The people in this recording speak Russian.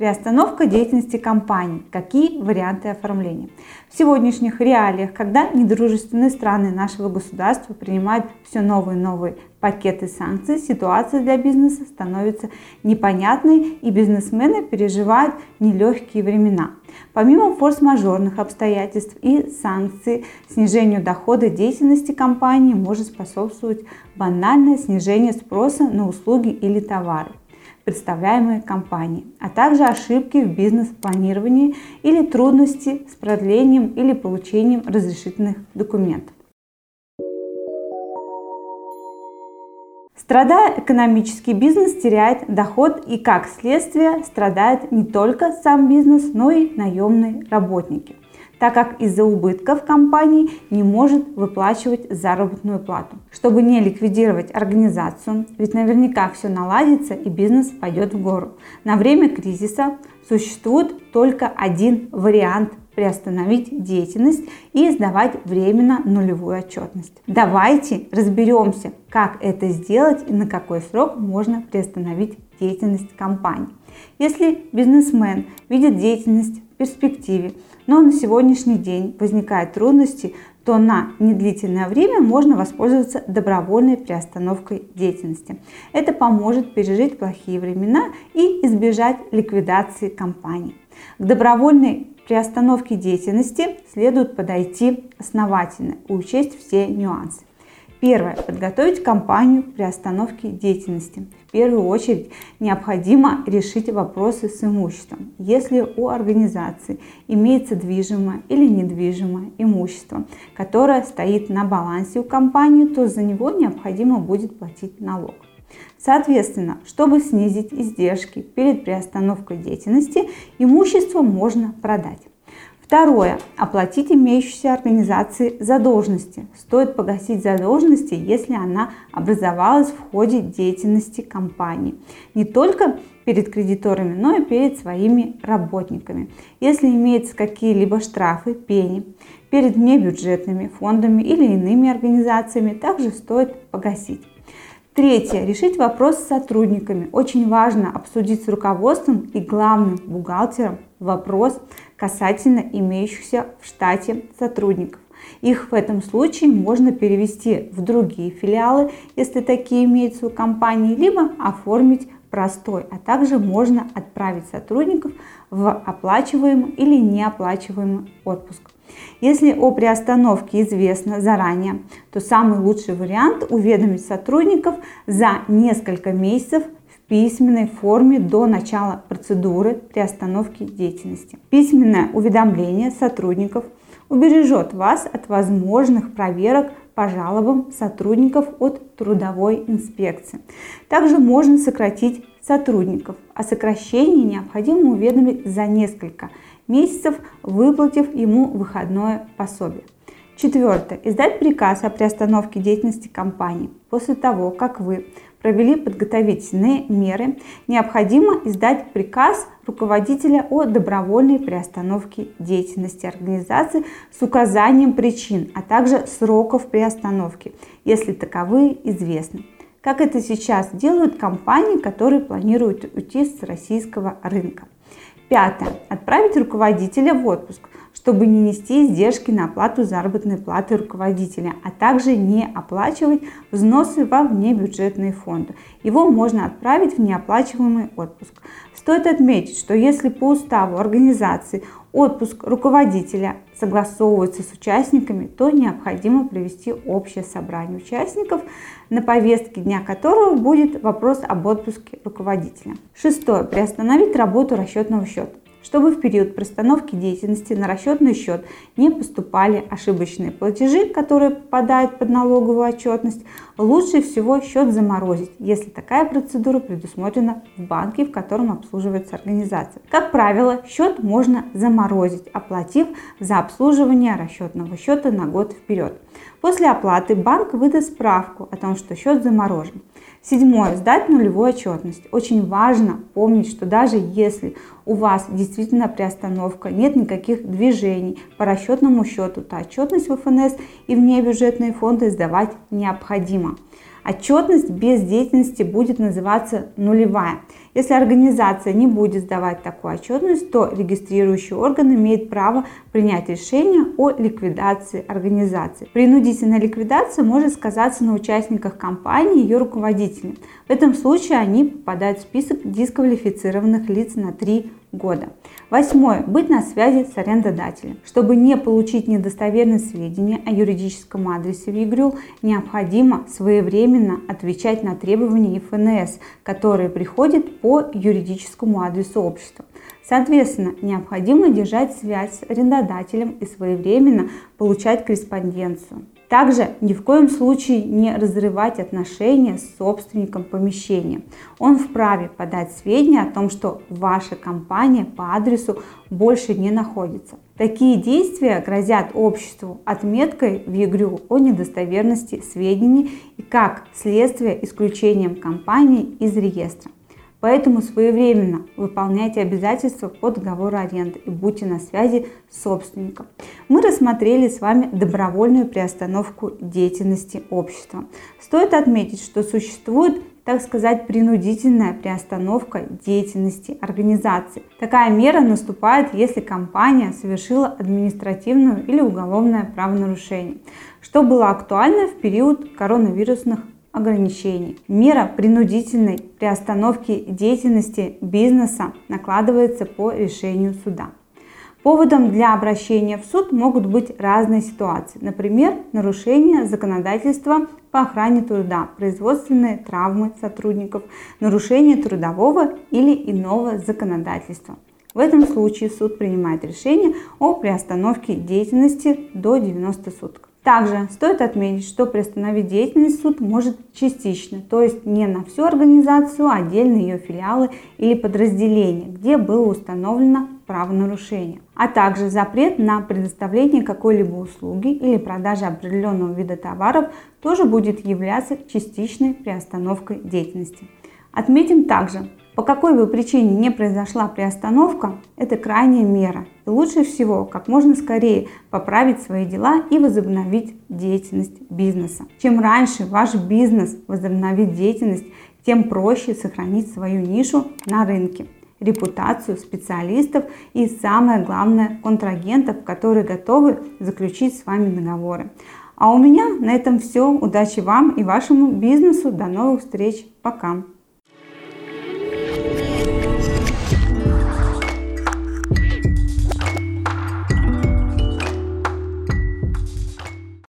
Приостановка деятельности компании. Какие варианты оформления? В сегодняшних реалиях, когда недружественные страны нашего государства принимают все новые и новые пакеты санкций, ситуация для бизнеса становится непонятной и бизнесмены переживают нелегкие времена. Помимо форс-мажорных обстоятельств и санкций, снижению дохода деятельности компании может способствовать банальное снижение спроса на услуги или товары представляемые компании, а также ошибки в бизнес-планировании или трудности с продлением или получением разрешительных документов. Страдая экономический бизнес теряет доход и как следствие страдает не только сам бизнес, но и наемные работники так как из-за убытков компании не может выплачивать заработную плату. Чтобы не ликвидировать организацию, ведь наверняка все наладится и бизнес пойдет в гору. На время кризиса существует только один вариант приостановить деятельность и сдавать временно нулевую отчетность. Давайте разберемся, как это сделать и на какой срок можно приостановить деятельность компании. Если бизнесмен видит деятельность в перспективе, но на сегодняшний день возникают трудности, то на недлительное время можно воспользоваться добровольной приостановкой деятельности. Это поможет пережить плохие времена и избежать ликвидации компании. К добровольной приостановке деятельности следует подойти основательно и учесть все нюансы. Первое. Подготовить кампанию приостановки деятельности. В первую очередь необходимо решить вопросы с имуществом. Если у организации имеется движимое или недвижимое имущество, которое стоит на балансе у компании, то за него необходимо будет платить налог. Соответственно, чтобы снизить издержки перед приостановкой деятельности, имущество можно продать. Второе. Оплатить имеющиеся организации задолженности. Стоит погасить задолженности, если она образовалась в ходе деятельности компании. Не только перед кредиторами, но и перед своими работниками. Если имеются какие-либо штрафы, пени перед небюджетными фондами или иными организациями, также стоит погасить. Третье. Решить вопрос с сотрудниками. Очень важно обсудить с руководством и главным бухгалтером вопрос касательно имеющихся в штате сотрудников. Их в этом случае можно перевести в другие филиалы, если такие имеются у компании, либо оформить простой, а также можно отправить сотрудников в оплачиваемый или неоплачиваемый отпуск. Если о приостановке известно заранее, то самый лучший вариант уведомить сотрудников за несколько месяцев в письменной форме до начала процедуры приостановки деятельности. Письменное уведомление сотрудников убережет вас от возможных проверок по жалобам сотрудников от трудовой инспекции. Также можно сократить сотрудников. О сокращении необходимо уведомить за несколько месяцев, выплатив ему выходное пособие. Четвертое. Издать приказ о приостановке деятельности компании. После того, как вы провели подготовительные меры, необходимо издать приказ руководителя о добровольной приостановке деятельности организации с указанием причин, а также сроков приостановки, если таковые известны. Как это сейчас делают компании, которые планируют уйти с российского рынка. Пятое. Отправить руководителя в отпуск, чтобы не нести издержки на оплату заработной платы руководителя, а также не оплачивать взносы во внебюджетные фонды. Его можно отправить в неоплачиваемый отпуск. Стоит отметить, что если по уставу организации отпуск руководителя согласовывается с участниками, то необходимо провести общее собрание участников, на повестке дня которого будет вопрос об отпуске руководителя. Шестое. Приостановить работу расчетного счета чтобы в период приостановки деятельности на расчетный счет не поступали ошибочные платежи, которые попадают под налоговую отчетность, лучше всего счет заморозить, если такая процедура предусмотрена в банке, в котором обслуживается организация. Как правило, счет можно заморозить, оплатив за обслуживание расчетного счета на год вперед. После оплаты банк выдаст справку о том, что счет заморожен. Седьмое. Сдать нулевую отчетность. Очень важно помнить, что даже если у вас действительно приостановка, нет никаких движений по расчетному счету, то отчетность в ФНС и внебюджетные фонды сдавать необходимо. Отчетность без деятельности будет называться нулевая. Если организация не будет сдавать такую отчетность, то регистрирующий орган имеет право принять решение о ликвидации организации. Принудительная ликвидация может сказаться на участниках компании и ее руководителей. В этом случае они попадают в список дисквалифицированных лиц на три года. Восьмое. Быть на связи с арендодателем. Чтобы не получить недостоверные сведения о юридическом адресе в ЕГРЮЛ, необходимо своевременно отвечать на требования ФНС, которые приходят по юридическому адресу общества. Соответственно, необходимо держать связь с арендодателем и своевременно получать корреспонденцию. Также ни в коем случае не разрывать отношения с собственником помещения. Он вправе подать сведения о том, что ваша компания по адресу больше не находится. Такие действия грозят обществу отметкой в ЕГРЮ о недостоверности сведений и как следствие исключением компании из реестра. Поэтому своевременно выполняйте обязательства по договору аренды и будьте на связи с собственником. Мы рассмотрели с вами добровольную приостановку деятельности общества. Стоит отметить, что существует так сказать, принудительная приостановка деятельности организации. Такая мера наступает, если компания совершила административную или уголовное правонарушение, что было актуально в период коронавирусных ограничений. Мера принудительной приостановки деятельности бизнеса накладывается по решению суда. Поводом для обращения в суд могут быть разные ситуации. Например, нарушение законодательства по охране труда, производственные травмы сотрудников, нарушение трудового или иного законодательства. В этом случае суд принимает решение о приостановке деятельности до 90 суток. Также стоит отметить, что приостановить деятельность суд может частично, то есть не на всю организацию, а отдельно ее филиалы или подразделения, где было установлено правонарушение, а также запрет на предоставление какой-либо услуги или продажи определенного вида товаров тоже будет являться частичной приостановкой деятельности. Отметим также, по какой бы причине не произошла приостановка, это крайняя мера. Лучше всего как можно скорее поправить свои дела и возобновить деятельность бизнеса. Чем раньше ваш бизнес возобновит деятельность, тем проще сохранить свою нишу на рынке репутацию специалистов и самое главное контрагентов, которые готовы заключить с вами договоры. А у меня на этом все. Удачи вам и вашему бизнесу. До новых встреч. Пока.